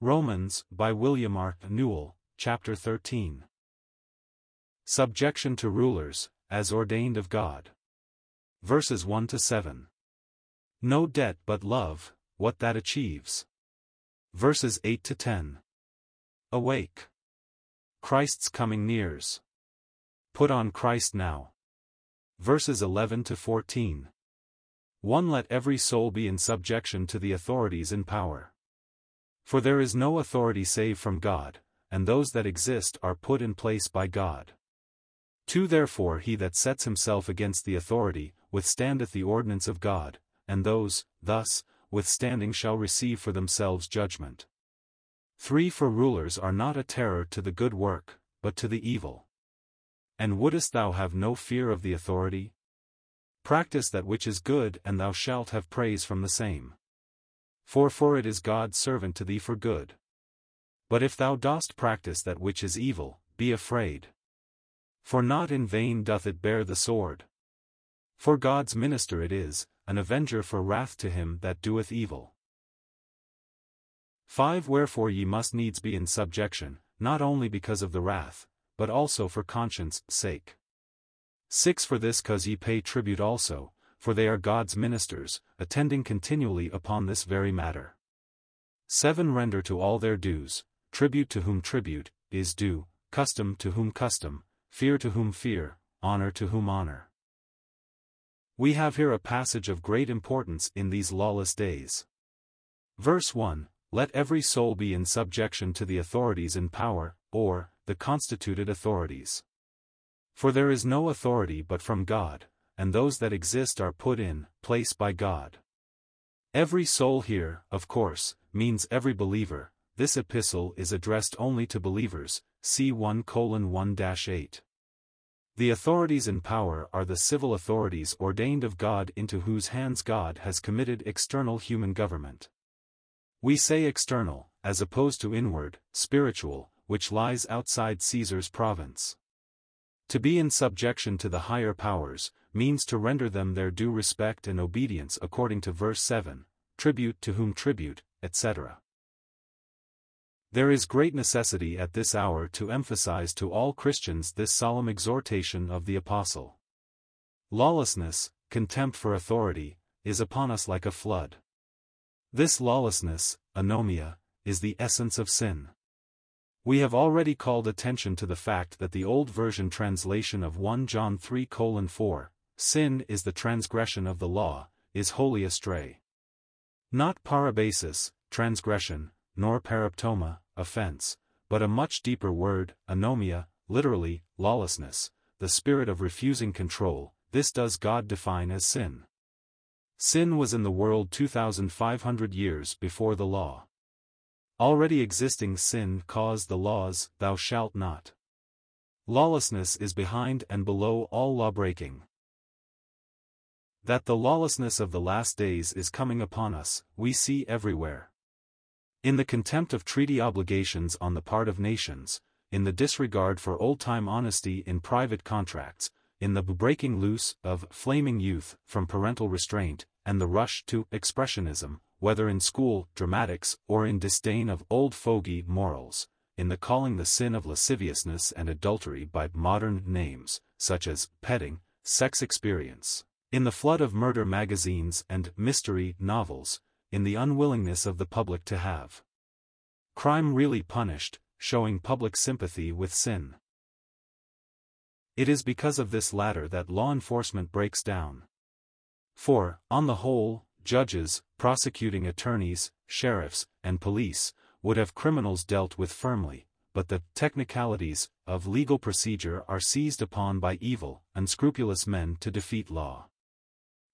Romans, by William R. Newell, chapter 13. Subjection to rulers, as ordained of God. Verses 1 to 7. No debt but love, what that achieves. Verses 8 to 10. Awake. Christ's coming nears. Put on Christ now. Verses 11 to 14. 1 Let every soul be in subjection to the authorities in power. For there is no authority save from God, and those that exist are put in place by God. 2 Therefore he that sets himself against the authority, withstandeth the ordinance of God, and those, thus, withstanding shall receive for themselves judgment. 3 For rulers are not a terror to the good work, but to the evil. And wouldest thou have no fear of the authority? Practice that which is good and thou shalt have praise from the same. For for it is God's servant to thee for good. But if thou dost practice that which is evil, be afraid. For not in vain doth it bear the sword. For God's minister it is, an avenger for wrath to him that doeth evil. 5 Wherefore ye must needs be in subjection, not only because of the wrath, but also for conscience' sake. 6 For this cause ye pay tribute also, for they are God's ministers, attending continually upon this very matter. 7 Render to all their dues, tribute to whom tribute, is due, custom to whom custom, fear to whom fear, honor to whom honor. We have here a passage of great importance in these lawless days. Verse 1 Let every soul be in subjection to the authorities in power, or, the constituted authorities. For there is no authority but from God, and those that exist are put in place by God. Every soul here, of course, means every believer, this epistle is addressed only to believers, c 1 1-8. The authorities in power are the civil authorities ordained of God into whose hands God has committed external human government. We say external, as opposed to inward, spiritual, which lies outside Caesar's province. To be in subjection to the higher powers, means to render them their due respect and obedience according to verse 7, tribute to whom tribute, etc. There is great necessity at this hour to emphasize to all Christians this solemn exhortation of the Apostle. Lawlessness, contempt for authority, is upon us like a flood. This lawlessness, anomia, is the essence of sin. We have already called attention to the fact that the Old Version translation of 1 John 3 4, sin is the transgression of the law, is wholly astray. Not parabasis, transgression, nor paraptoma, offense, but a much deeper word, anomia, literally, lawlessness, the spirit of refusing control, this does God define as sin. Sin was in the world 2,500 years before the law. Already existing sin caused the laws, thou shalt not. Lawlessness is behind and below all lawbreaking. That the lawlessness of the last days is coming upon us, we see everywhere. In the contempt of treaty obligations on the part of nations, in the disregard for old-time honesty in private contracts, in the breaking loose of flaming youth from parental restraint, and the rush to expressionism, whether in school, dramatics, or in disdain of old fogey morals, in the calling the sin of lasciviousness and adultery by modern names, such as petting, sex experience, in the flood of murder magazines and mystery novels, in the unwillingness of the public to have crime really punished, showing public sympathy with sin. It is because of this latter that law enforcement breaks down. For, on the whole, judges, prosecuting attorneys, sheriffs, and police, would have criminals dealt with firmly, but the technicalities of legal procedure are seized upon by evil, unscrupulous men to defeat law.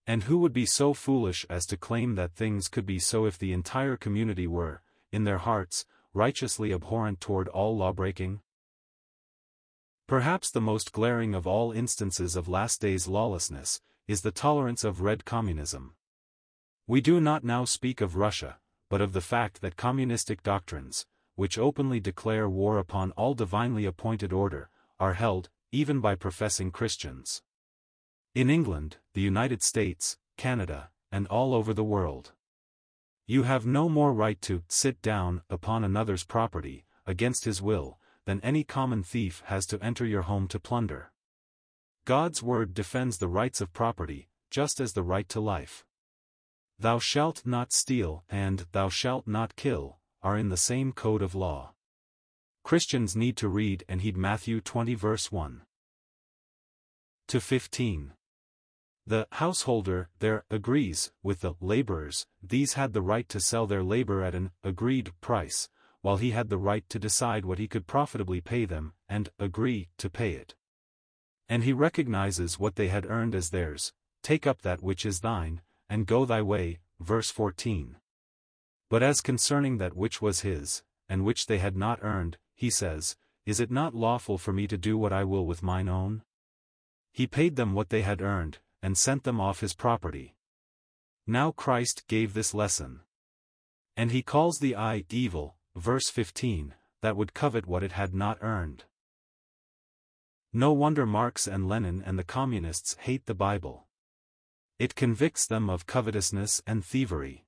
And who would be so foolish as to claim that things could be so if the entire community were, in their hearts, righteously abhorrent toward all lawbreaking? Perhaps the most glaring of all instances of last days lawlessness, is the tolerance of red communism. We do not now speak of Russia, but of the fact that communistic doctrines, which openly declare war upon all divinely appointed order, are held, even by professing Christians. In England, the United States, Canada, and all over the world. You have no more right to sit down upon another's property, against his will, than any common thief has to enter your home to plunder. God's word defends the rights of property, just as the right to life. Thou shalt not steal and thou shalt not kill, are in the same code of law. Christians need to read and heed Matthew 20 verse 1 to 15. The householder there agrees with the laborers, these had the right to sell their labor at an agreed price, while he had the right to decide what he could profitably pay them, and agree to pay it. And he recognizes what they had earned as theirs, take up that which is thine, and go thy way, verse 14. But as concerning that which was his, and which they had not earned, he says, Is it not lawful for me to do what I will with mine own? He paid them what they had earned, and sent them off his property. Now Christ gave this lesson. And he calls the eye evil, verse 15, that would covet what it had not earned. No wonder Marx and Lenin and the communists hate the Bible. It convicts them of covetousness and thievery.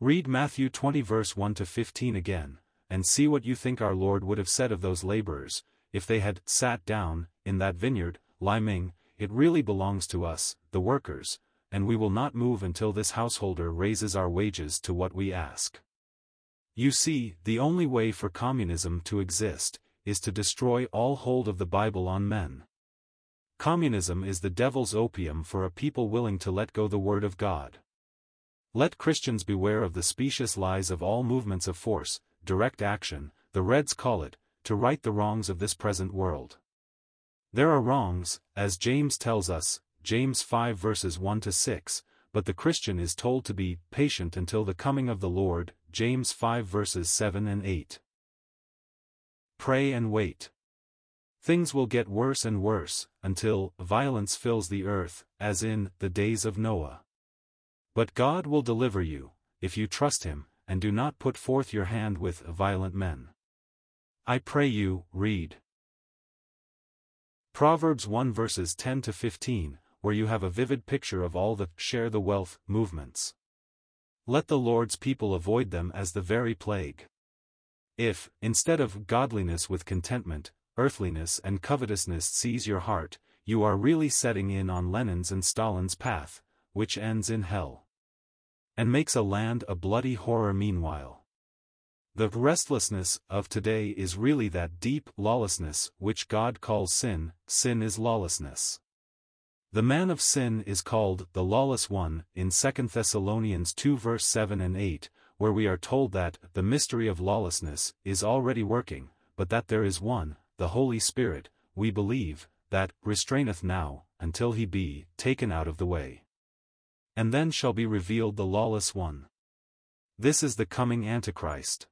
Read Matthew 20 verse 1 to 15 again, and see what you think our Lord would have said of those laborers, if they had sat down, in that vineyard, Liming, it really belongs to us, the workers, and we will not move until this householder raises our wages to what we ask. You see, the only way for communism to exist, is to destroy all hold of the Bible on men. Communism is the devil's opium for a people willing to let go the word of God. Let Christians beware of the specious lies of all movements of force, direct action, the Reds call it, to right the wrongs of this present world. There are wrongs, as James tells us, James 5 verses 1 to 6, but the Christian is told to be patient until the coming of the Lord, James 5 verses 7 and 8. Pray and wait. Things will get worse and worse, until violence fills the earth, as in the days of Noah. But God will deliver you, if you trust Him, and do not put forth your hand with violent men. I pray you, read. Proverbs 1 verses 10 to 15, where you have a vivid picture of all the share the wealth movements. Let the Lord's people avoid them as the very plague. If, instead of godliness with contentment, earthliness and covetousness seize your heart, you are really setting in on Lenin's and Stalin's path, which ends in hell. And makes a land a bloody horror meanwhile. The restlessness of today is really that deep lawlessness which God calls sin, sin is lawlessness. The man of sin is called the lawless one in 2 Thessalonians 2 verse 7 and 8, where we are told that the mystery of lawlessness is already working, but that there is one, the Holy Spirit, we believe, that restraineth now, until he be taken out of the way. And then shall be revealed the lawless one. This is the coming Antichrist.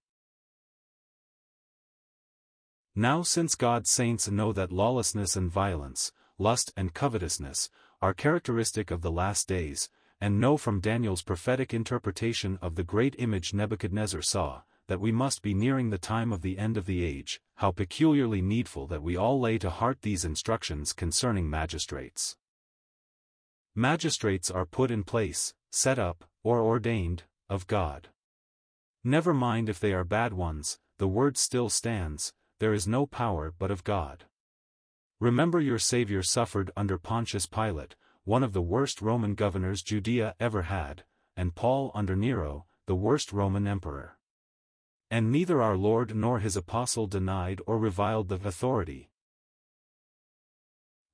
Now since God's saints know that lawlessness and violence, lust and covetousness, are characteristic of the last days, and know from Daniel's prophetic interpretation of the great image Nebuchadnezzar saw, that we must be nearing the time of the end of the age, how peculiarly needful that we all lay to heart these instructions concerning magistrates. Magistrates are put in place, set up, or ordained, of God. Never mind if they are bad ones, the word still stands, there is no power but of God. Remember your Savior suffered under Pontius Pilate, one of the worst Roman governors Judea ever had, and Paul under Nero, the worst Roman emperor. And neither our Lord nor his apostle denied or reviled the authority.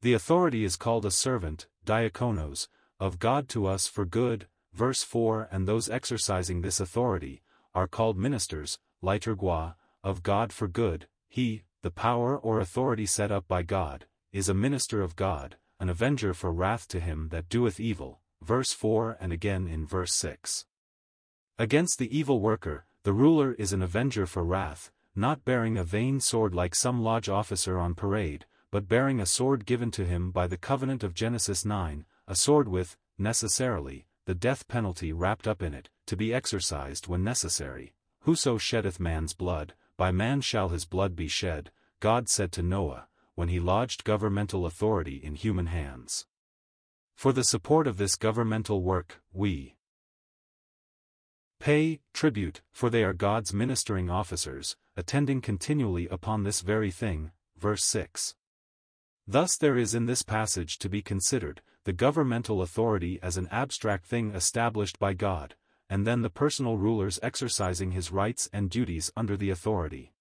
The authority is called a servant, diakonos, of God to us for good, verse 4 and those exercising this authority, are called ministers, liturgoi, of God for good, he, the power or authority set up by God, is a minister of God, an avenger for wrath to him that doeth evil, verse 4 and again in verse 6. Against the evil worker, the ruler is an avenger for wrath, not bearing a vain sword like some lodge officer on parade, but bearing a sword given to him by the covenant of Genesis 9, a sword with, necessarily, the death penalty wrapped up in it, to be exercised when necessary. Whoso sheddeth man's blood, by man shall his blood be shed, God said to Noah, when he lodged governmental authority in human hands. For the support of this governmental work, we Pay, tribute, for they are God's ministering officers, attending continually upon this very thing. Verse 6. Thus there is in this passage to be considered, the governmental authority as an abstract thing established by God, and then the personal rulers exercising his rights and duties under the authority.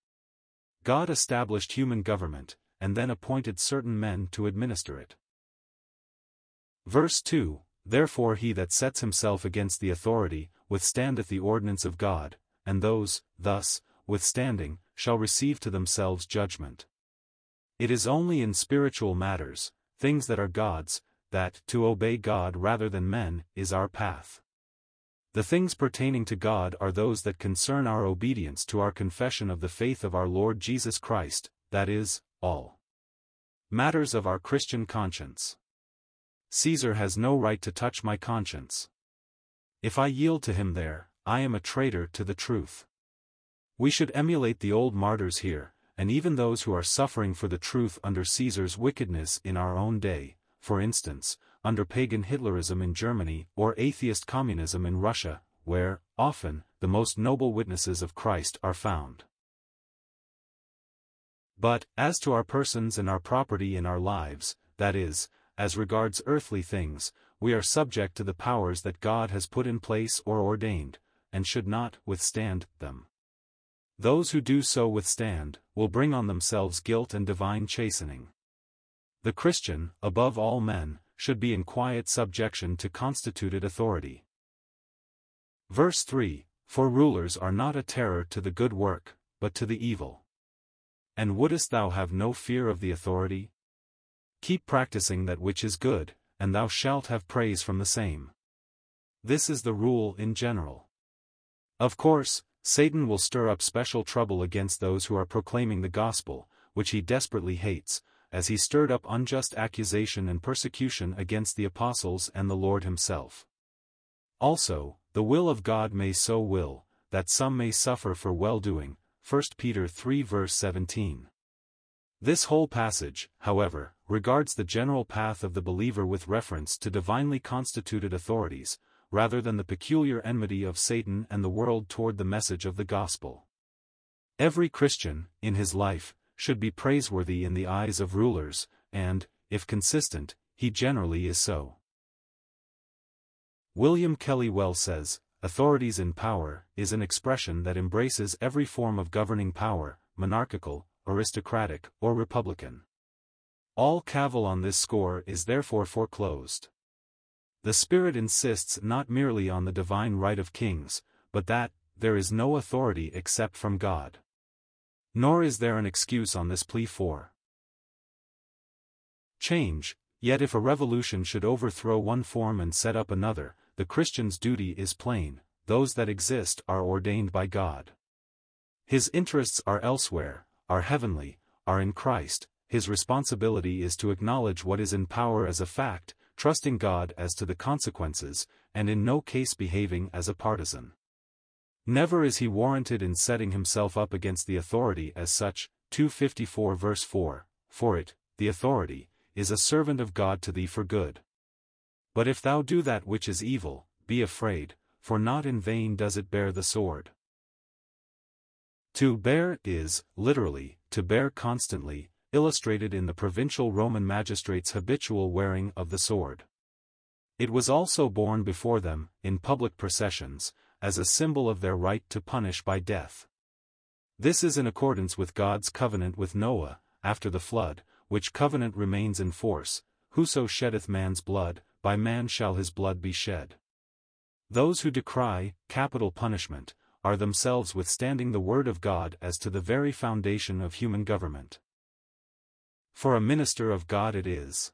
God established human government, and then appointed certain men to administer it. Verse 2 Therefore he that sets himself against the authority, withstandeth the ordinance of God, and those, thus, withstanding, shall receive to themselves judgment. It is only in spiritual matters, things that are God's, that, to obey God rather than men, is our path. The things pertaining to God are those that concern our obedience to our confession of the faith of our Lord Jesus Christ, that is, all. Matters of our Christian conscience. Caesar has no right to touch my conscience. If I yield to him there, I am a traitor to the truth. We should emulate the old martyrs here, and even those who are suffering for the truth under Caesar's wickedness in our own day, for instance, under pagan Hitlerism in Germany or atheist communism in Russia, where, often, the most noble witnesses of Christ are found. But, as to our persons and our property in our lives, that is, as regards earthly things, we are subject to the powers that God has put in place or ordained, and should not withstand them. Those who do so withstand, will bring on themselves guilt and divine chastening. The Christian, above all men, should be in quiet subjection to constituted authority. Verse 3 For rulers are not a terror to the good work, but to the evil. And wouldest thou have no fear of the authority? Keep practicing that which is good, and thou shalt have praise from the same. This is the rule in general. Of course, Satan will stir up special trouble against those who are proclaiming the gospel, which he desperately hates, as he stirred up unjust accusation and persecution against the apostles and the Lord himself. Also, the will of God may so will, that some may suffer for well-doing, 1 Peter 3 verse 17. This whole passage, however, regards the general path of the believer with reference to divinely constituted authorities, rather than the peculiar enmity of Satan and the world toward the message of the gospel. Every Christian, in his life, should be praiseworthy in the eyes of rulers, and, if consistent, he generally is so. William Kelly well says, authorities in power is an expression that embraces every form of governing power, monarchical, aristocratic, or republican. All cavil on this score is therefore foreclosed. The Spirit insists not merely on the divine right of kings, but that, there is no authority except from God. Nor is there an excuse on this plea for change, yet if a revolution should overthrow one form and set up another, the Christian's duty is plain, those that exist are ordained by God. His interests are elsewhere, are heavenly, are in Christ, his responsibility is to acknowledge what is in power as a fact, trusting God as to the consequences, and in no case behaving as a partisan. Never is he warranted in setting himself up against the authority as such, 254 verse 4, for it, the authority, is a servant of God to thee for good. But if thou do that which is evil, be afraid, for not in vain does it bear the sword. To bear is, literally, to bear constantly, illustrated in the provincial Roman magistrates' habitual wearing of the sword. It was also borne before them, in public processions, as a symbol of their right to punish by death. This is in accordance with God's covenant with Noah, after the flood, which covenant remains in force, whoso sheddeth man's blood, by man shall his blood be shed. Those who decry, capital punishment, are themselves withstanding the word of God as to the very foundation of human government. For a minister of God it is.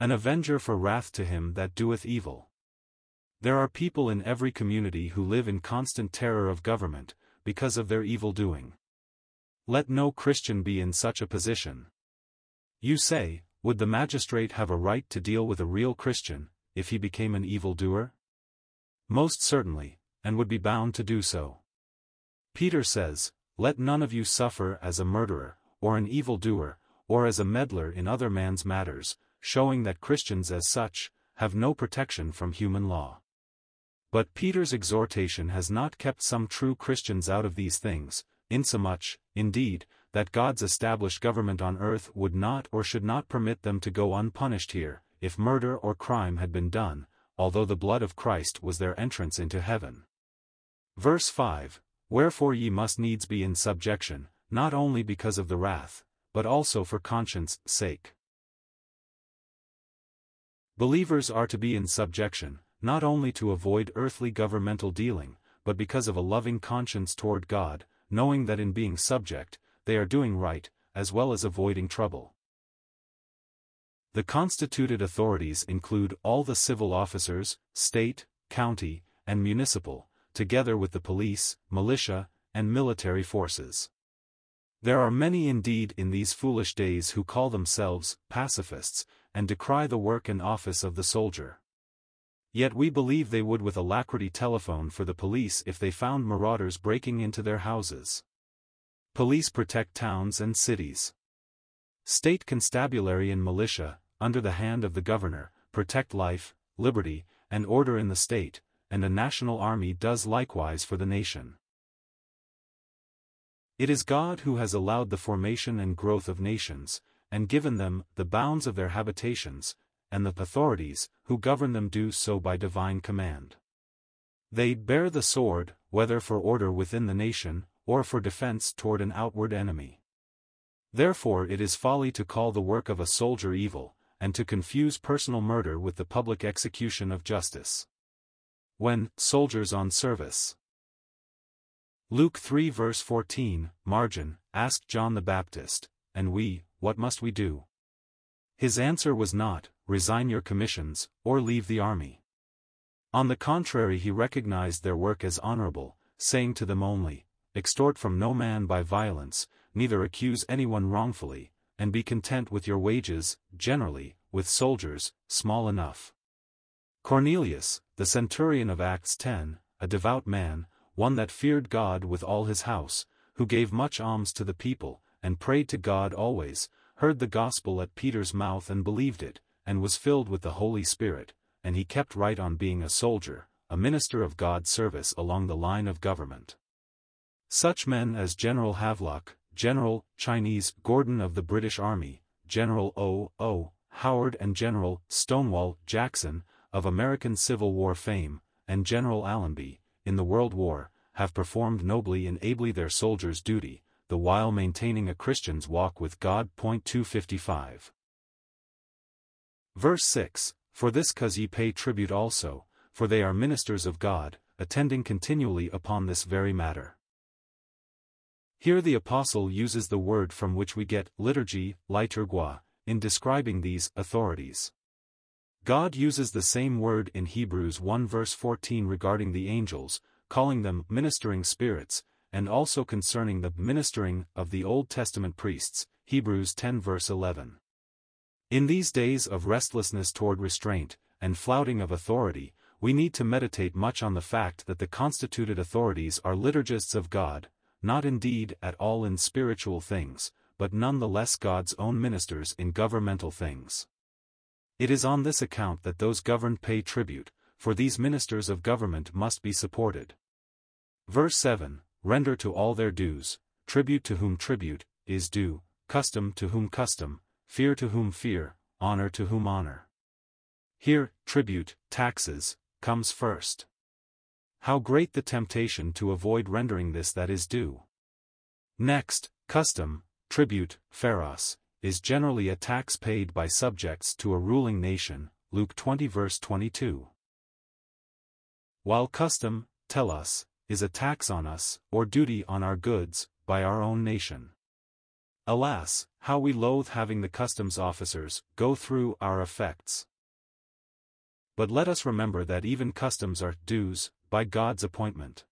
An avenger for wrath to him that doeth evil. There are people in every community who live in constant terror of government, because of their evil doing. Let no Christian be in such a position. You say, would the magistrate have a right to deal with a real Christian, if he became an evil doer? Most certainly, and would be bound to do so. Peter says, Let none of you suffer as a murderer, or an evildoer, or as a meddler in other man's matters, showing that Christians as such, have no protection from human law. But Peter's exhortation has not kept some true Christians out of these things, insomuch, indeed, that God's established government on earth would not or should not permit them to go unpunished here, if murder or crime had been done, although the blood of Christ was their entrance into heaven. Verse 5 Wherefore ye must needs be in subjection, not only because of the wrath, but also for conscience' sake. Believers are to be in subjection, not only to avoid earthly governmental dealing, but because of a loving conscience toward God, knowing that in being subject, they are doing right, as well as avoiding trouble. The constituted authorities include all the civil officers, state, county, and municipal, together with the police, militia, and military forces. There are many indeed in these foolish days who call themselves pacifists, and decry the work and office of the soldier. Yet we believe they would with alacrity telephone for the police if they found marauders breaking into their houses. Police protect towns and cities. State constabulary and militia, under the hand of the governor, protect life, liberty, and order in the state, and a national army does likewise for the nation. It is God who has allowed the formation and growth of nations, and given them the bounds of their habitations, and the authorities, who govern them do so by divine command. They bear the sword, whether for order within the nation, or for defense toward an outward enemy. Therefore it is folly to call the work of a soldier evil, and to confuse personal murder with the public execution of justice. When, soldiers on service. Luke 3 verse 14, margin, asked John the Baptist, and we, what must we do? His answer was not, resign your commissions, or leave the army. On the contrary he recognized their work as honorable, saying to them only, Extort from no man by violence, neither accuse anyone wrongfully, and be content with your wages, generally, with soldiers, small enough. Cornelius, the centurion of Acts 10, a devout man, one that feared God with all his house, who gave much alms to the people, and prayed to God always, heard the gospel at Peter's mouth and believed it, and was filled with the Holy Spirit, and he kept right on being a soldier, a minister of God's service along the line of government. Such men as General Havelock, General, Chinese, Gordon of the British Army, General O. O. Howard and General, Stonewall, Jackson, of American Civil War fame, and General Allenby, in the World War, have performed nobly and ably their soldiers' duty, the while maintaining a Christian's walk with God. 255. Verse 6 For this cause ye pay tribute also, for they are ministers of God, attending continually upon this very matter. Here the Apostle uses the word from which we get liturgy, liturgua, in describing these authorities. God uses the same word in Hebrews 1 verse 14 regarding the angels, calling them ministering spirits, and also concerning the ministering of the Old Testament priests, Hebrews 10 verse 11. In these days of restlessness toward restraint, and flouting of authority, we need to meditate much on the fact that the constituted authorities are liturgists of God, not indeed at all in spiritual things, but none the less God's own ministers in governmental things. It is on this account that those governed pay tribute, for these ministers of government must be supported. Verse 7 Render to all their dues, tribute to whom tribute is due, custom to whom custom, fear to whom fear, honor to whom honor. Here, tribute, taxes, comes first. How great the temptation to avoid rendering this that is due. Next, custom, tribute, phoros, is generally a tax paid by subjects to a ruling nation, Luke 20 verse 22. While custom, telos, is a tax on us, or duty on our goods, by our own nation. Alas, how we loathe having the customs officers go through our effects. But let us remember that even customs are dues, by God's appointment.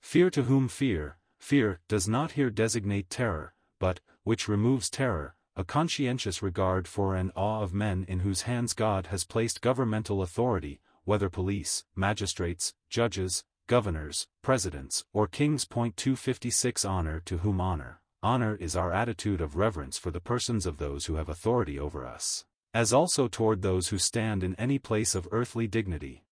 Fear to whom fear, fear does not here designate terror, but, which removes terror, a conscientious regard for and awe of men in whose hands God has placed governmental authority, whether police, magistrates, judges, governors, presidents, or kings. 256 Honor to whom honor honor is our attitude of reverence for the persons of those who have authority over us, as also toward those who stand in any place of earthly dignity.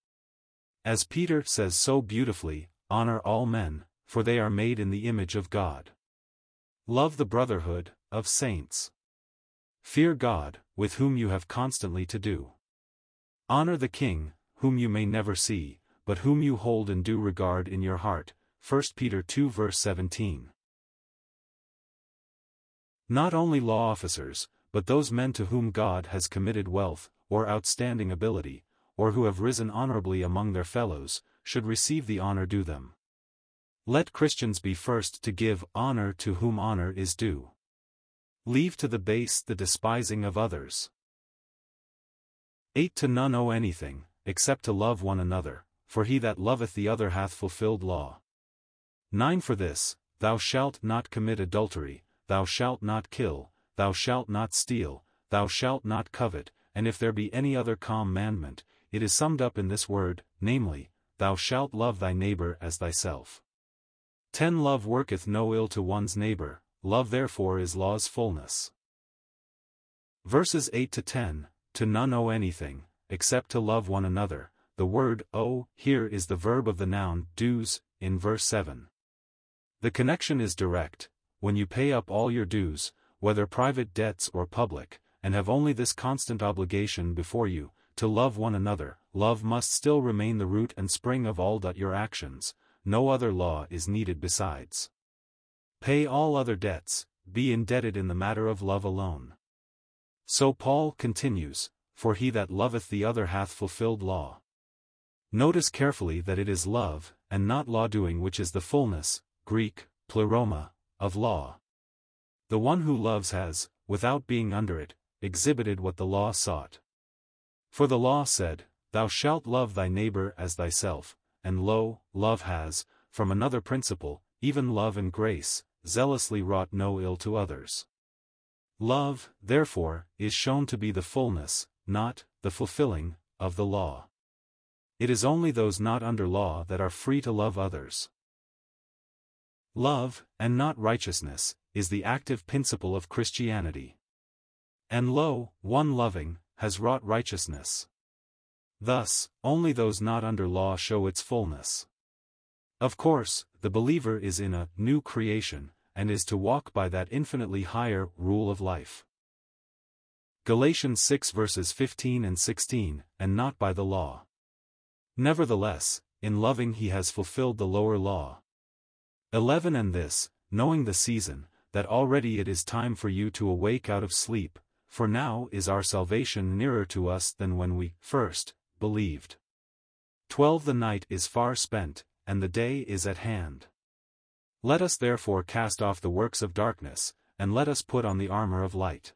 As Peter says so beautifully, honor all men, for they are made in the image of God. Love the brotherhood of saints. Fear God, with whom you have constantly to do. Honor the king, whom you may never see, but whom you hold in due regard in your heart. 1 Peter 2 verse 17. Not only law officers, but those men to whom God has committed wealth, or outstanding ability, or who have risen honorably among their fellows, should receive the honor due them. Let Christians be first to give honor to whom honor is due. Leave to the base the despising of others. 8 To none owe anything, except to love one another, for he that loveth the other hath fulfilled law. 9 For this, thou shalt not commit adultery, thou shalt not kill, thou shalt not steal, thou shalt not covet, and if there be any other commandment, it is summed up in this word, namely, thou shalt love thy neighbor as thyself. 10 Love worketh no ill to one's neighbor, love therefore is law's fullness. Verses 8 to 10 To none owe anything, except to love one another, the word owe here is the verb of the noun dues, in verse 7. The connection is direct, when you pay up all your dues, whether private debts or public, and have only this constant obligation before you, to love one another, love must still remain the root and spring of all that your actions, no other law is needed besides. Pay all other debts, be indebted in the matter of love alone. So Paul continues, For he that loveth the other hath fulfilled law. Notice carefully that it is love, and not law-doing which is the fullness, Greek, pleroma, of law. The one who loves has, without being under it, exhibited what the law sought. For the law said, Thou shalt love thy neighbor as thyself, and lo, love has, from another principle, even love and grace, zealously wrought no ill to others. Love, therefore, is shown to be the fullness, not, the fulfilling, of the law. It is only those not under law that are free to love others. Love, and not righteousness, is the active principle of Christianity. And lo, one loving, has wrought righteousness. Thus, only those not under law show its fullness. Of course, the believer is in a new creation, and is to walk by that infinitely higher rule of life. Galatians 6 verses 15 and 16, and not by the law. Nevertheless, in loving he has fulfilled the lower law. 11 And this, knowing the season, that already it is time for you to awake out of sleep, for now is our salvation nearer to us than when we, first, believed. 12 The night is far spent, and the day is at hand. Let us therefore cast off the works of darkness, and let us put on the armor of light.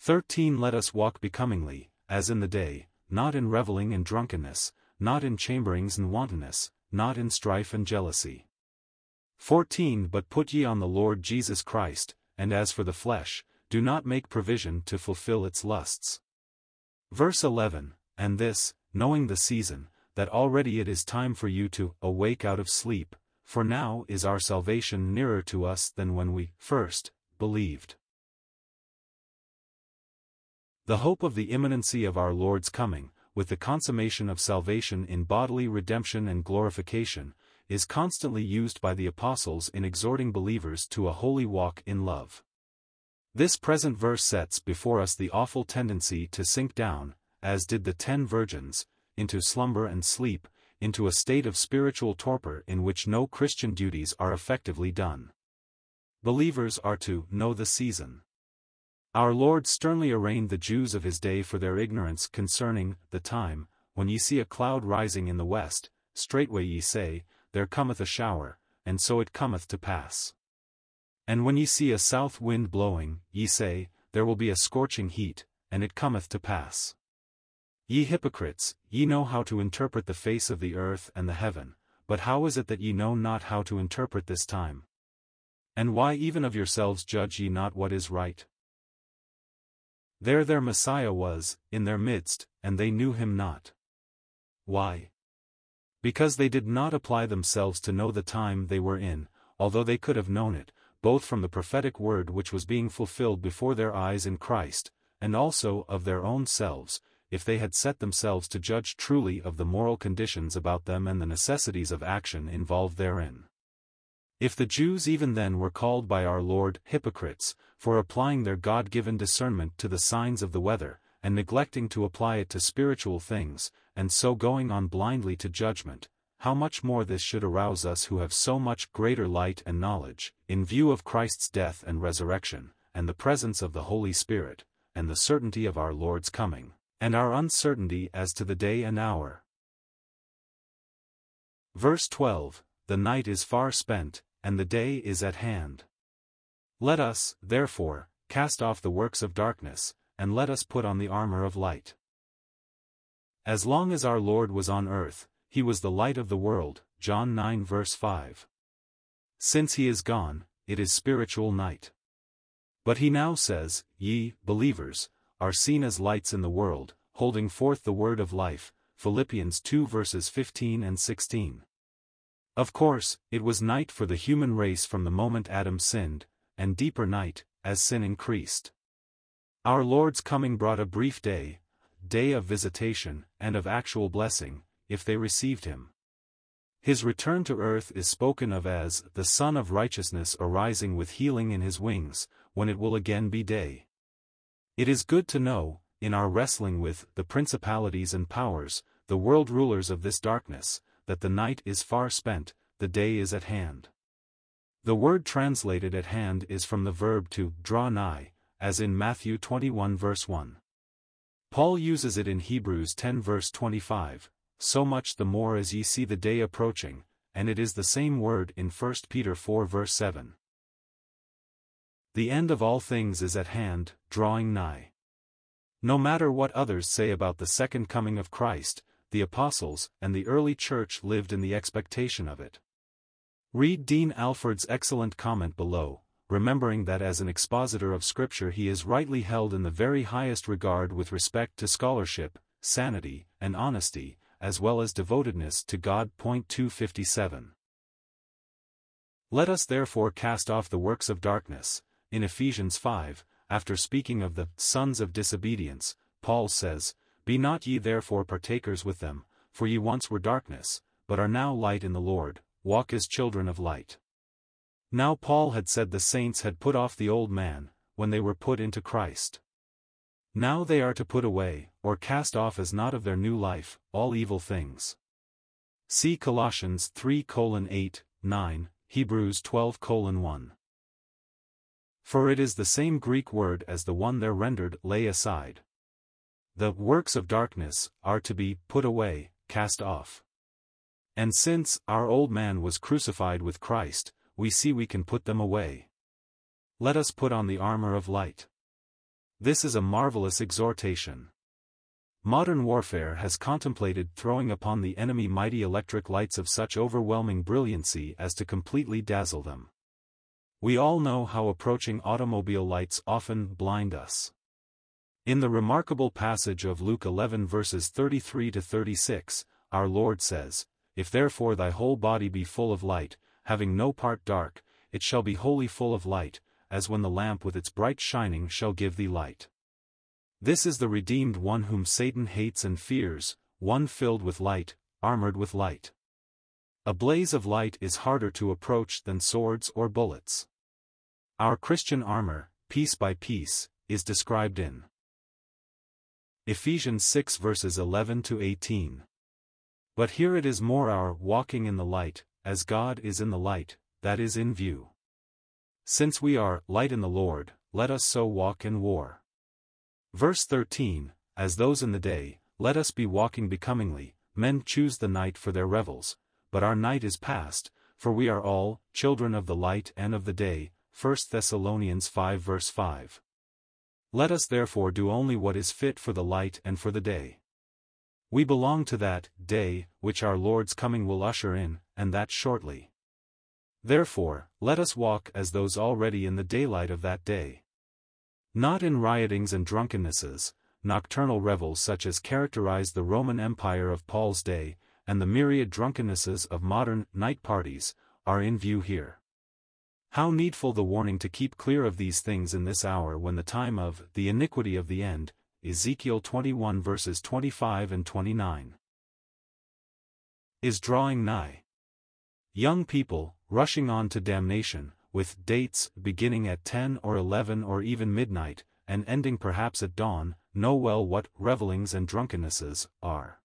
13 Let us walk becomingly, as in the day, not in reveling and drunkenness, not in chamberings and wantonness, not in strife and jealousy. 14 But put ye on the Lord Jesus Christ, and as for the flesh, do not make provision to fulfill its lusts. Verse 11 and this, knowing the season, that already it is time for you to awake out of sleep, for now is our salvation nearer to us than when we first believed. The hope of the imminency of our Lord's coming, with the consummation of salvation in bodily redemption and glorification, is constantly used by the apostles in exhorting believers to a holy walk in love. This present verse sets before us the awful tendency to sink down, as did the ten virgins, into slumber and sleep, into a state of spiritual torpor in which no Christian duties are effectively done. Believers are to know the season. Our Lord sternly arraigned the Jews of his day for their ignorance concerning the time, when ye see a cloud rising in the west, straightway ye say, There cometh a shower, and so it cometh to pass. And when ye see a south wind blowing, ye say, There will be a scorching heat, and it cometh to pass. Ye hypocrites, ye know how to interpret the face of the earth and the heaven, but how is it that ye know not how to interpret this time? And why even of yourselves judge ye not what is right? There their Messiah was, in their midst, and they knew him not. Why? Because they did not apply themselves to know the time they were in, although they could have known it, both from the prophetic word which was being fulfilled before their eyes in Christ, and also of their own selves, if they had set themselves to judge truly of the moral conditions about them and the necessities of action involved therein. If the Jews even then were called by our Lord hypocrites, for applying their God-given discernment to the signs of the weather, and neglecting to apply it to spiritual things, and so going on blindly to judgment, how much more this should arouse us who have so much greater light and knowledge, in view of Christ's death and resurrection, and the presence of the Holy Spirit, and the certainty of our Lord's coming, and our uncertainty as to the day and hour. Verse 12 The night is far spent, and the day is at hand. Let us, therefore, cast off the works of darkness, and let us put on the armor of light. As long as our Lord was on earth, he was the light of the world, John 9 verse 5. Since he is gone, it is spiritual night. But he now says, Ye, believers, are seen as lights in the world, holding forth the word of life, Philippians 2 verses 15 and 16. Of course, it was night for the human race from the moment Adam sinned, and deeper night, as sin increased. Our Lord's coming brought a brief day, day of visitation, and of actual blessing, if they received him. His return to earth is spoken of as the Sun of Righteousness arising with healing in his wings, when it will again be day. It is good to know, in our wrestling with the principalities and powers, the world rulers of this darkness, that the night is far spent, the day is at hand. The word translated at hand is from the verb to draw nigh, as in Matthew 21 verse 1. Paul uses it in Hebrews 10 verse 25, so much the more as ye see the day approaching, and it is the same word in 1 Peter 4 verse 7. The end of all things is at hand, drawing nigh. No matter what others say about the second coming of Christ, the apostles and the early church lived in the expectation of it. Read Dean Alford's excellent comment below, remembering that as an expositor of Scripture he is rightly held in the very highest regard with respect to scholarship, sanity, and honesty, as well as devotedness to God. 257. Let us therefore cast off the works of darkness. In Ephesians 5, after speaking of the sons of disobedience, Paul says, Be not ye therefore partakers with them, for ye once were darkness, but are now light in the Lord, walk as children of light. Now Paul had said the saints had put off the old man, when they were put into Christ. Now they are to put away, or cast off as not of their new life, all evil things. See Colossians 3 8, 9, Hebrews 12 1. For it is the same Greek word as the one there rendered lay aside. The works of darkness are to be put away, cast off. And since our old man was crucified with Christ, we see we can put them away. Let us put on the armor of light. This is a marvelous exhortation. Modern warfare has contemplated throwing upon the enemy mighty electric lights of such overwhelming brilliancy as to completely dazzle them. We all know how approaching automobile lights often blind us. In the remarkable passage of Luke 11 verses 33 to 36, our Lord says, If therefore thy whole body be full of light, having no part dark, it shall be wholly full of light, as when the lamp with its bright shining shall give thee light. This is the redeemed one whom Satan hates and fears, one filled with light, armored with light. A blaze of light is harder to approach than swords or bullets. Our Christian armor, piece by piece, is described in Ephesians 6 verses 11 to 18. But here it is more our walking in the light, as God is in the light, that is in view. Since we are light in the Lord, let us so walk in war. Verse 13 As those in the day, let us be walking becomingly, men choose the night for their revels, but our night is past, for we are all children of the light and of the day. 1 Thessalonians 5 verse 5. Let us therefore do only what is fit for the light and for the day. We belong to that day, which our Lord's coming will usher in, and that shortly. Therefore, let us walk as those already in the daylight of that day. Not in riotings and drunkennesses, nocturnal revels such as characterized the Roman Empire of Paul's day, and the myriad drunkennesses of modern night parties, are in view here. How needful the warning to keep clear of these things in this hour when the time of the iniquity of the end Ezekiel 21 verses 25 and 29. Is drawing nigh. Young people, rushing on to damnation, with dates beginning at 10 or 11 or even midnight, and ending perhaps at dawn, know well what revelings and drunkennesses are.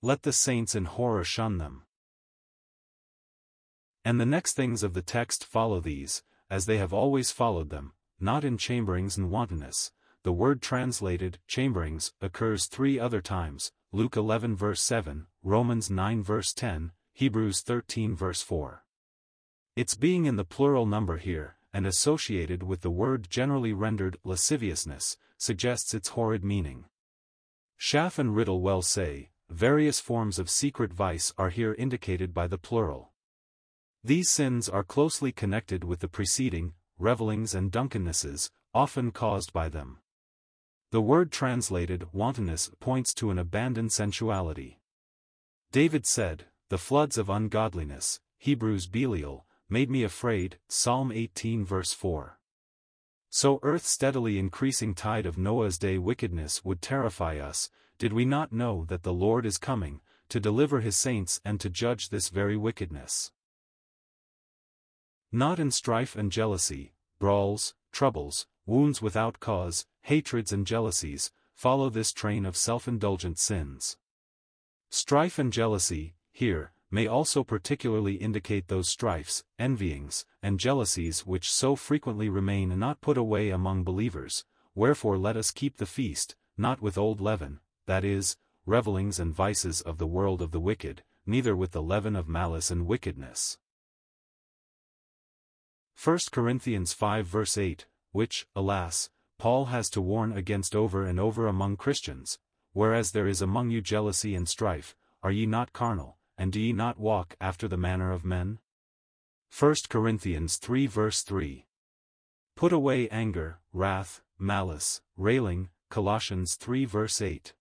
Let the saints in horror shun them. And the next things of the text follow these, as they have always followed them, not in chamberings and wantonness. The word translated, chamberings, occurs three other times, Luke 11 verse 7, Romans 9 verse 10, Hebrews 13 verse 4. Its being in the plural number here, and associated with the word generally rendered lasciviousness, suggests its horrid meaning. Schaff and Riddle well say, various forms of secret vice are here indicated by the plural. These sins are closely connected with the preceding, revelings and drunkennnesses, often caused by them. The word translated wantonness points to an abandoned sensuality. David said, The floods of ungodliness, Hebrews Belial, made me afraid, Psalm 18 verse 4. So earth's steadily increasing tide of Noah's day wickedness would terrify us, did we not know that the Lord is coming, to deliver his saints and to judge this very wickedness. Not in strife and jealousy, brawls, troubles, wounds without cause, hatreds and jealousies, follow this train of self-indulgent sins. Strife and jealousy, here, may also particularly indicate those strifes, envyings, and jealousies which so frequently remain not put away among believers, wherefore let us keep the feast, not with old leaven, that is, revelings and vices of the world of the wicked, neither with the leaven of malice and wickedness. 1 Corinthians 5 verse 8, which, alas, Paul has to warn against over and over among Christians, whereas there is among you jealousy and strife, are ye not carnal, and do ye not walk after the manner of men? 1 Corinthians 3 verse 3. Put away anger, wrath, malice, railing, Colossians 3 verse 8.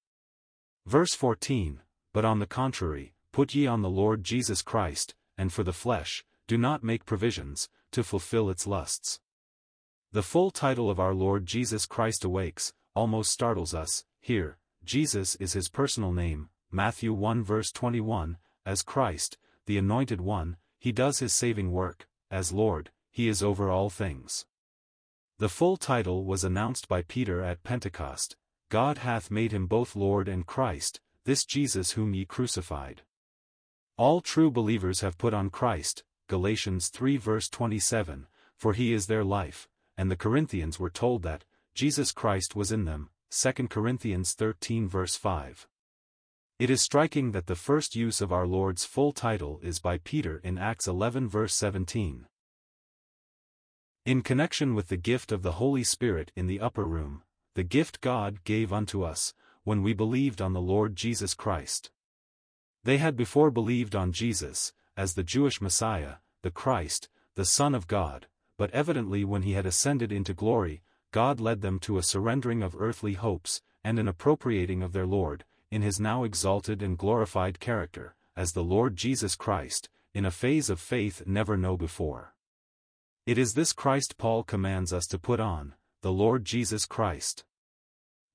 Verse 14, But on the contrary, put ye on the Lord Jesus Christ, and for the flesh, do not make provisions, to fulfill its lusts. The full title of our Lord Jesus Christ awakes, almost startles us, here, Jesus is his personal name, Matthew 1 verse 21, as Christ, the Anointed One, he does his saving work, as Lord, he is over all things. The full title was announced by Peter at Pentecost, God hath made him both Lord and Christ, this Jesus whom ye crucified. All true believers have put on Christ, Galatians 3 verse 27, for he is their life, and the Corinthians were told that, Jesus Christ was in them, 2 Corinthians 13 verse 5. It is striking that the first use of our Lord's full title is by Peter in Acts 11 verse 17. In connection with the gift of the Holy Spirit in the upper room, the gift God gave unto us, when we believed on the Lord Jesus Christ. They had before believed on Jesus, as the Jewish Messiah, the Christ, the Son of God, but evidently when he had ascended into glory, God led them to a surrendering of earthly hopes, and an appropriating of their Lord, in his now exalted and glorified character, as the Lord Jesus Christ, in a phase of faith never know before. It is this Christ Paul commands us to put on, the Lord Jesus Christ.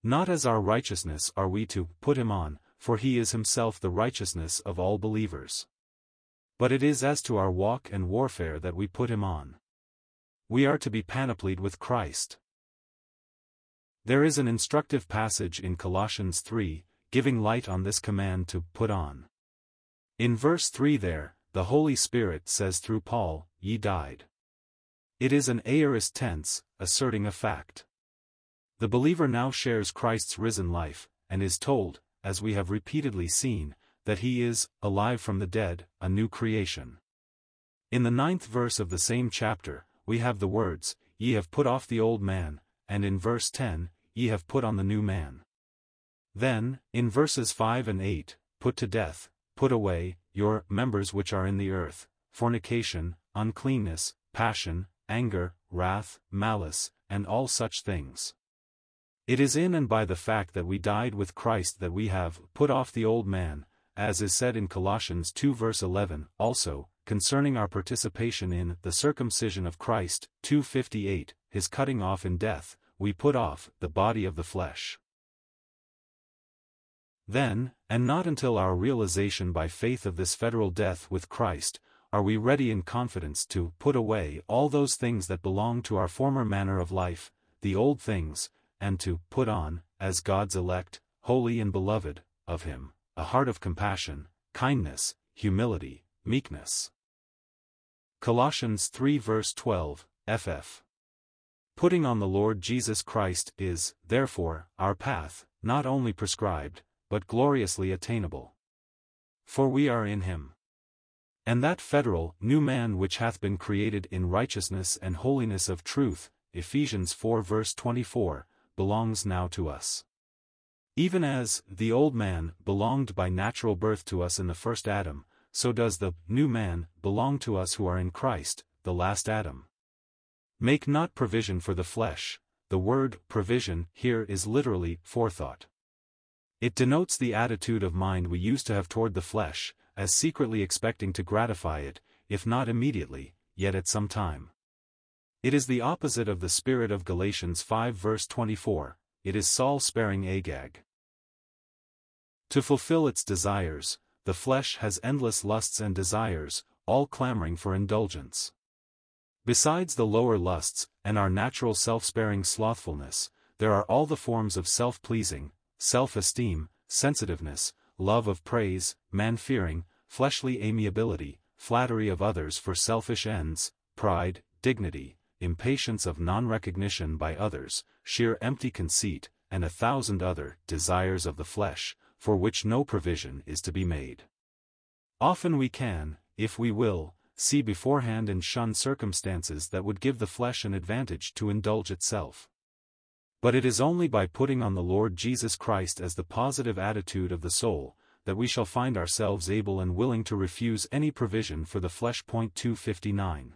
Not as our righteousness are we to put him on, for he is himself the righteousness of all believers. But it is as to our walk and warfare that we put him on. We are to be panoplied with Christ. There is an instructive passage in Colossians 3, giving light on this command to put on. In verse 3 there, the Holy Spirit says through Paul, ye died. It is an aorist tense, asserting a fact. The believer now shares Christ's risen life, and is told, as we have repeatedly seen, that he is, alive from the dead, a new creation. In the ninth verse of the same chapter, we have the words, Ye have put off the old man, and in verse 10, Ye have put on the new man. Then, in verses 5 and 8, put to death, put away, your members which are in the earth, fornication, uncleanness, passion, anger, wrath, malice, and all such things. It is in and by the fact that we died with Christ that we have put off the old man, as is said in Colossians 2 verse 11, also, concerning our participation in the circumcision of Christ, 258, his cutting off in death, we put off the body of the flesh. Then, and not until our realization by faith of this federal death with Christ, are we ready in confidence to put away all those things that belong to our former manner of life, the old things, and to put on, as God's elect, holy and beloved, of Him, a heart of compassion, kindness, humility, meekness. Colossians 3 verse 12, ff. Putting on the Lord Jesus Christ is, therefore, our path, not only prescribed, but gloriously attainable. For we are in him. And that federal, new man which hath been created in righteousness and holiness of truth, Ephesians 4 verse 24, belongs now to us. Even as, the old man, belonged by natural birth to us in the first Adam, so does the, new man, belong to us who are in Christ, the last Adam. Make not provision for the flesh, the word provision here is literally forethought. It denotes the attitude of mind we used to have toward the flesh, as secretly expecting to gratify it, if not immediately, yet at some time. It is the opposite of the spirit of Galatians 5 verse 24, it is Saul sparing Agag. To fulfill its desires, the flesh has endless lusts and desires, all clamoring for indulgence. Besides the lower lusts, and our natural self-sparing slothfulness, there are all the forms of self-pleasing, self-esteem, sensitiveness, love of praise, man-fearing, fleshly amiability, flattery of others for selfish ends, pride, dignity, impatience of non-recognition by others, sheer empty conceit, and a thousand other desires of the flesh, for which no provision is to be made. Often we can, if we will, see beforehand and shun circumstances that would give the flesh an advantage to indulge itself. But it is only by putting on the Lord Jesus Christ as the positive attitude of the soul, that we shall find ourselves able and willing to refuse any provision for the flesh. 259.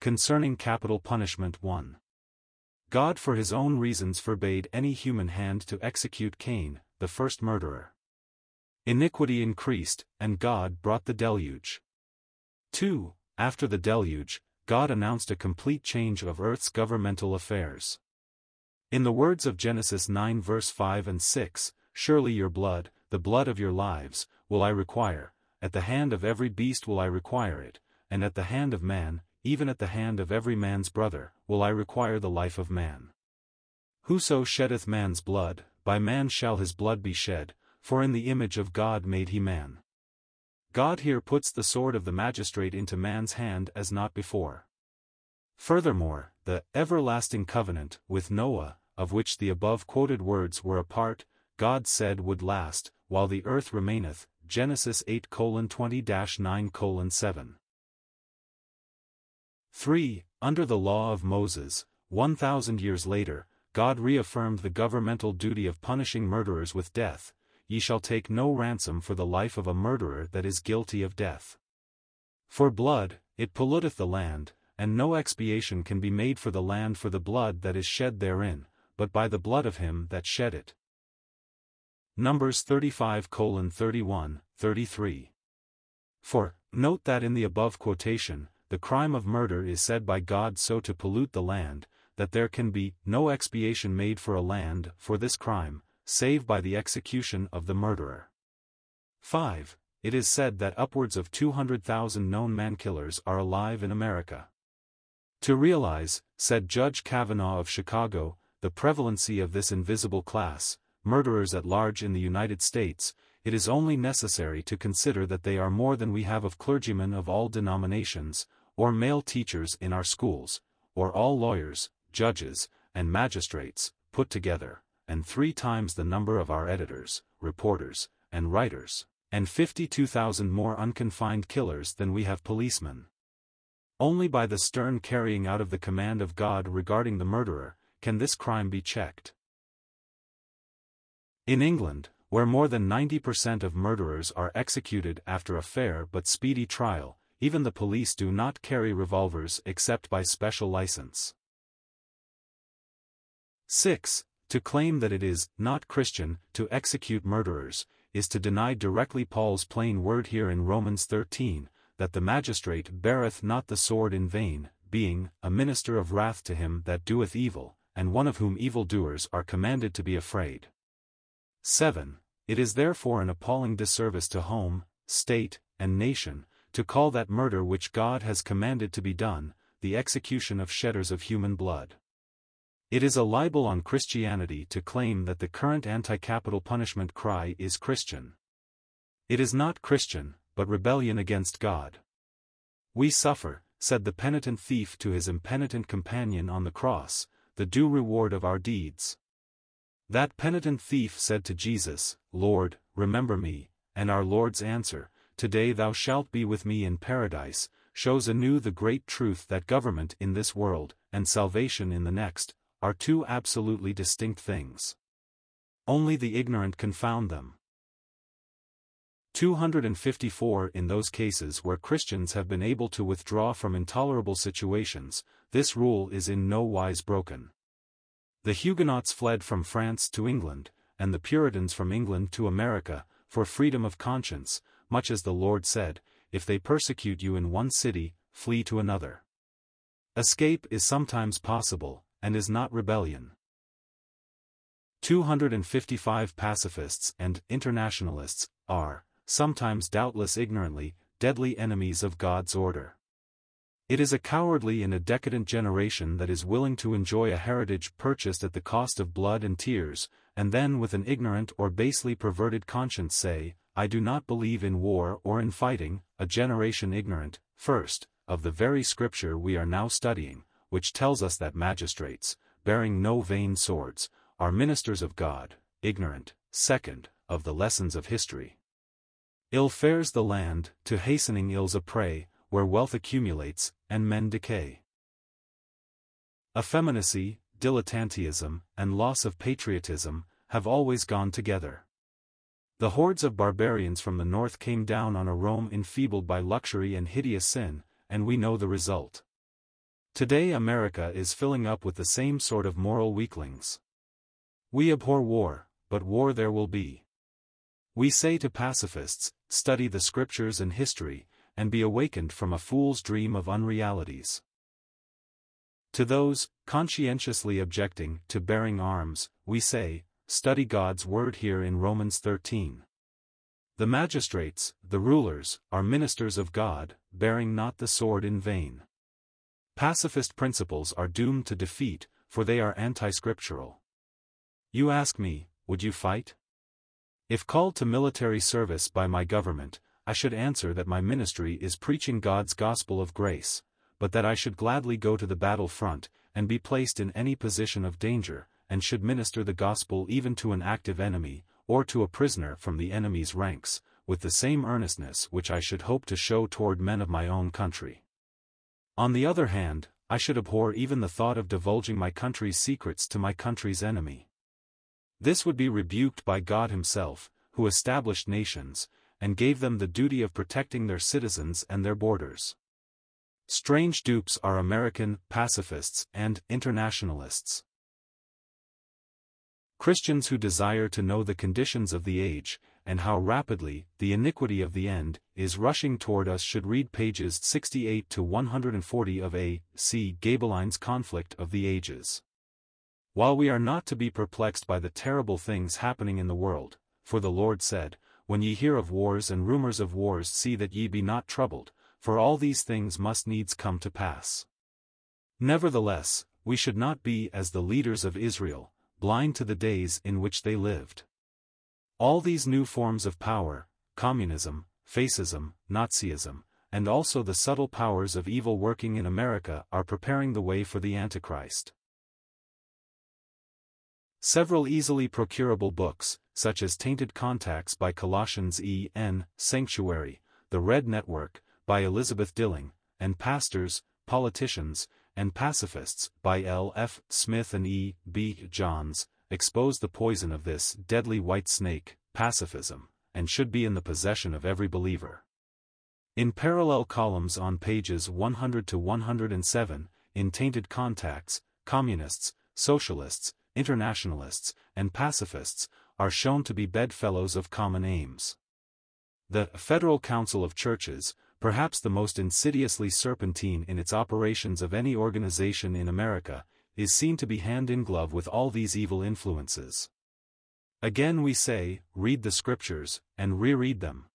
Concerning capital punishment 1. God for his own reasons forbade any human hand to execute Cain, the first murderer. Iniquity increased, and God brought the deluge. 2. After the deluge, God announced a complete change of earth's governmental affairs. In the words of Genesis 9 verse 5 and 6, Surely your blood, the blood of your lives, will I require, at the hand of every beast will I require it, and at the hand of man, even at the hand of every man's brother, will I require the life of man. Whoso sheddeth man's blood, by man shall his blood be shed, for in the image of God made he man. God here puts the sword of the magistrate into man's hand as not before. Furthermore, the everlasting covenant with Noah, of which the above quoted words were a part, God said would last, while the earth remaineth, Genesis 8 20 9 7. 3. Under the law of Moses, 1,000 years later, God reaffirmed the governmental duty of punishing murderers with death, ye shall take no ransom for the life of a murderer that is guilty of death. For blood, it polluteth the land, and no expiation can be made for the land for the blood that is shed therein, but by the blood of him that shed it. Numbers 35 31, 33. For, note that in the above quotation, the crime of murder is said by God so to pollute the land, that there can be no expiation made for a land for this crime, save by the execution of the murderer. 5. It is said that upwards of 200,000 known man-killers are alive in America. To realize, said Judge Kavanagh of Chicago, the prevalency of this invisible class, murderers at large in the United States, it is only necessary to consider that they are more than we have of clergymen of all denominations, or male teachers in our schools, or all lawyers, judges, and magistrates, put together and three times the number of our editors, reporters, and writers, and 52,000 more unconfined killers than we have policemen. Only by the stern carrying out of the command of God regarding the murderer, can this crime be checked. In England, where more than 90% of murderers are executed after a fair but speedy trial, even the police do not carry revolvers except by special license. 6. To claim that it is not Christian to execute murderers, is to deny directly Paul's plain word here in Romans 13, that the magistrate beareth not the sword in vain, being a minister of wrath to him that doeth evil, and one of whom evildoers are commanded to be afraid. 7. It is therefore an appalling disservice to home, state, and nation, to call that murder which God has commanded to be done, the execution of shedders of human blood. It is a libel on Christianity to claim that the current anti-capital punishment cry is Christian. It is not Christian, but rebellion against God. We suffer, said the penitent thief to his impenitent companion on the cross, the due reward of our deeds. That penitent thief said to Jesus, Lord, remember me, and our Lord's answer, Today thou shalt be with me in paradise, shows anew the great truth that government in this world, and salvation in the next, are two absolutely distinct things. Only the ignorant confound them. 254 In those cases where Christians have been able to withdraw from intolerable situations, this rule is in no wise broken. The Huguenots fled from France to England, and the Puritans from England to America, for freedom of conscience, much as the Lord said, If they persecute you in one city, flee to another. Escape is sometimes possible, and is not rebellion. 255 pacifists and internationalists are, sometimes doubtless ignorantly, deadly enemies of God's order. It is a cowardly and a decadent generation that is willing to enjoy a heritage purchased at the cost of blood and tears, and then with an ignorant or basely perverted conscience say, I do not believe in war or in fighting, a generation ignorant, first, of the very scripture we are now studying, which tells us that magistrates, bearing no vain swords, are ministers of God, ignorant, second, of the lessons of history. Ill fares the land, to hastening ills a prey, where wealth accumulates, and men decay. Effeminacy, dilettanteism, and loss of patriotism, have always gone together. The hordes of barbarians from the north came down on a Rome enfeebled by luxury and hideous sin, and we know the result. Today America is filling up with the same sort of moral weaklings. We abhor war, but war there will be. We say to pacifists, study the scriptures and history, and be awakened from a fool's dream of unrealities. To those, conscientiously objecting to bearing arms, we say, study God's word here in Romans 13. The magistrates, the rulers, are ministers of God, bearing not the sword in vain. Pacifist principles are doomed to defeat, for they are anti-scriptural. You ask me, would you fight? If called to military service by my government, I should answer that my ministry is preaching God's gospel of grace, but that I should gladly go to the battle front, and be placed in any position of danger, and should minister the gospel even to an active enemy, or to a prisoner from the enemy's ranks, with the same earnestness which I should hope to show toward men of my own country. On the other hand, I should abhor even the thought of divulging my country's secrets to my country's enemy. This would be rebuked by God Himself, who established nations, and gave them the duty of protecting their citizens and their borders. Strange dupes are American pacifists and internationalists. Christians who desire to know the conditions of the age, and how rapidly, the iniquity of the end, is rushing toward us should read pages 68 to 140 of A. C. Gaebelein's Conflict of the Ages. While we are not to be perplexed by the terrible things happening in the world, for the Lord said, When ye hear of wars and rumors of wars see that ye be not troubled, for all these things must needs come to pass. Nevertheless, we should not be as the leaders of Israel, blind to the days in which they lived. All these new forms of power, communism, fascism, Nazism, and also the subtle powers of evil working in America are preparing the way for the Antichrist. Several easily procurable books, such as Tainted Contacts by Colossians E. N., Sanctuary, The Red Network, by Elizabeth Dilling, and Pastors, Politicians, and Pacifists, by L. F. Smith and E. B. Johns, expose the poison of this deadly white snake, pacifism, and should be in the possession of every believer. In parallel columns on pages 100 to 107, in Tainted Contacts, communists, socialists, internationalists, and pacifists, are shown to be bedfellows of common aims. The Federal Council of Churches, perhaps the most insidiously serpentine in its operations of any organization in America, is seen to be hand in glove with all these evil influences. Again we say, read the scriptures, and reread them.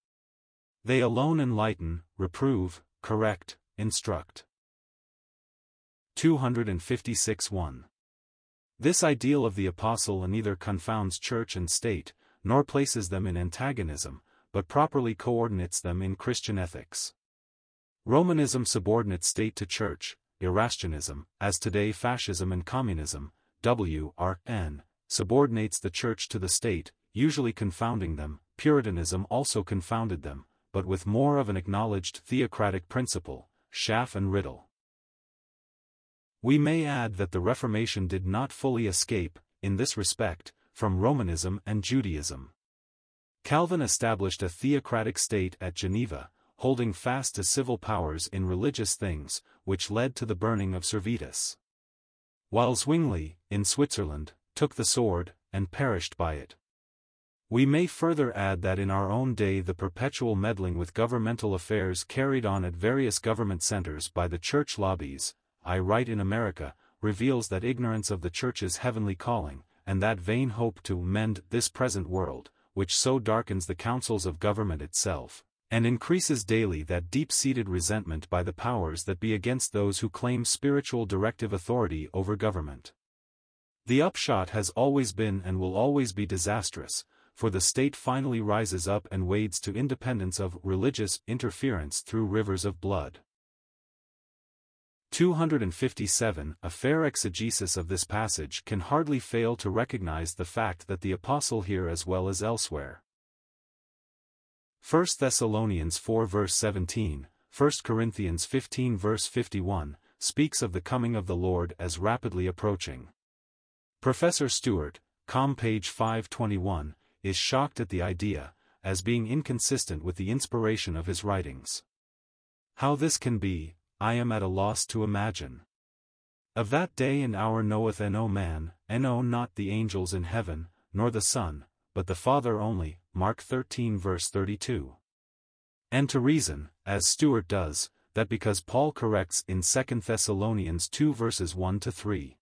They alone enlighten, reprove, correct, instruct. 256 1. This ideal of the apostle neither confounds church and state, nor places them in antagonism, but properly coordinates them in Christian ethics. Romanism subordinates state to church, Erastianism, as today fascism and communism, W.R.N., subordinates the church to the state, usually confounding them, Puritanism also confounded them, but with more of an acknowledged theocratic principle, Schaff and Riddle. We may add that the Reformation did not fully escape, in this respect, from Romanism and Judaism. Calvin established a theocratic state at Geneva, holding fast to civil powers in religious things, which led to the burning of Servetus. While Zwingli, in Switzerland, took the sword, and perished by it. We may further add that in our own day the perpetual meddling with governmental affairs carried on at various government centers by the church lobbies, I write in America, reveals that ignorance of the Church's heavenly calling, and that vain hope to mend this present world, which so darkens the councils of government itself, and increases daily that deep-seated resentment by the powers that be against those who claim spiritual directive authority over government. The upshot has always been and will always be disastrous, for the state finally rises up and wades to independence of religious interference through rivers of blood. 257 A fair exegesis of this passage can hardly fail to recognize the fact that the apostle here as well as elsewhere. 1 Thessalonians 4 verse 17, 1 Corinthians 15 verse 51, speaks of the coming of the Lord as rapidly approaching. Professor Stuart, com page 521, is shocked at the idea, as being inconsistent with the inspiration of his writings. How this can be, I am at a loss to imagine. Of that day and hour knoweth no man, and no not the angels in heaven, nor the Son, but the Father only, Mark 13 verse 32. And to reason, as Stuart does, that because Paul corrects in 2 Thessalonians 2 verses 1 to 3.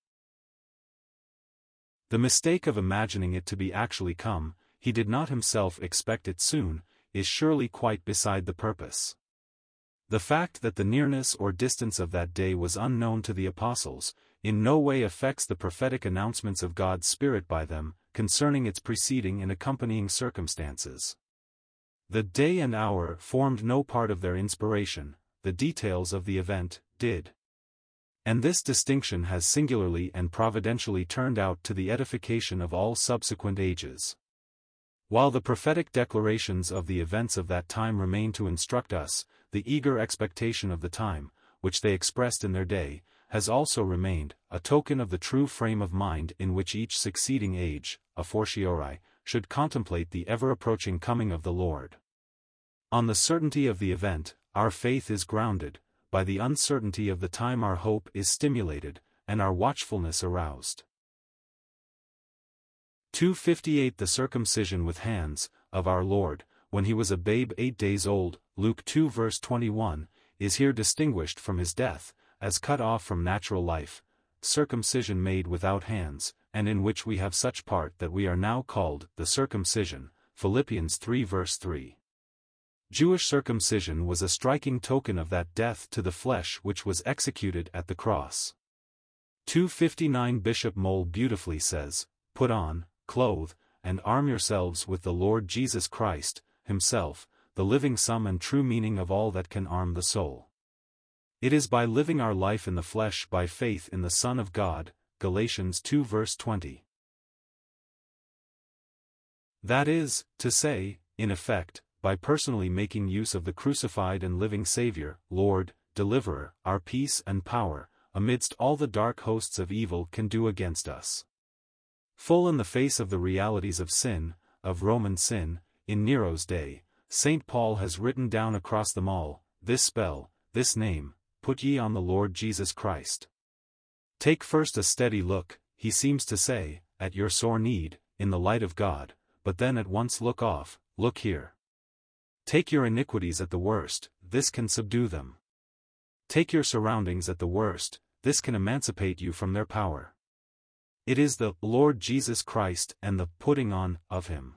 The mistake of imagining it to be actually come, he did not himself expect it soon, is surely quite beside the purpose. The fact that the nearness or distance of that day was unknown to the apostles, in no way affects the prophetic announcements of God's Spirit by them, concerning its preceding and accompanying circumstances. The day and hour formed no part of their inspiration, the details of the event, did. And this distinction has singularly and providentially turned out to the edification of all subsequent ages. While the prophetic declarations of the events of that time remain to instruct us, the eager expectation of the time, which they expressed in their day, has also remained, a token of the true frame of mind in which each succeeding age, a fortiori, should contemplate the ever-approaching coming of the Lord. On the certainty of the event, our faith is grounded, by the uncertainty of the time our hope is stimulated, and our watchfulness aroused. 258 The circumcision with hands, of our Lord, when he was a babe eight days old, Luke 2 verse 21, is here distinguished from his death, as cut off from natural life, circumcision made without hands, and in which we have such part that we are now called the circumcision, Philippians 3 verse 3. Jewish circumcision was a striking token of that death to the flesh which was executed at the cross. 259 Bishop Moule beautifully says, Put on, clothe, and arm yourselves with the Lord Jesus Christ, Himself, the living sum and true meaning of all that can arm the soul. It is by living our life in the flesh by faith in the Son of God, Galatians 2 verse 20. That is, to say, in effect, by personally making use of the crucified and living Saviour, Lord, Deliverer, our peace and power, amidst all the dark hosts of evil can do against us. Full in the face of the realities of sin, of Roman sin, in Nero's day, St. Paul has written down across them all, this spell, this name, put ye on the Lord Jesus Christ. Take first a steady look, he seems to say, at your sore need, in the light of God, but then at once look off, look here. Take your iniquities at the worst, this can subdue them. Take your surroundings at the worst, this can emancipate you from their power. It is the Lord Jesus Christ and the putting on of him.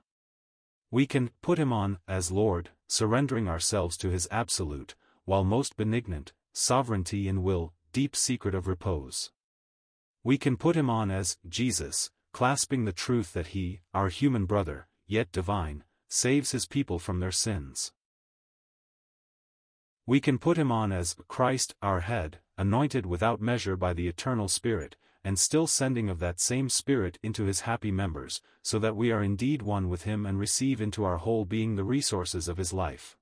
We can put him on as Lord, surrendering ourselves to his absolute, while most benignant, sovereignty in will, deep secret of repose. We can put him on as Jesus, clasping the truth that he, our human brother, yet divine, saves his people from their sins. We can put him on as Christ, our head, anointed without measure by the eternal Spirit, and still sending of that same Spirit into his happy members, so that we are indeed one with him and receive into our whole being the resources of his life.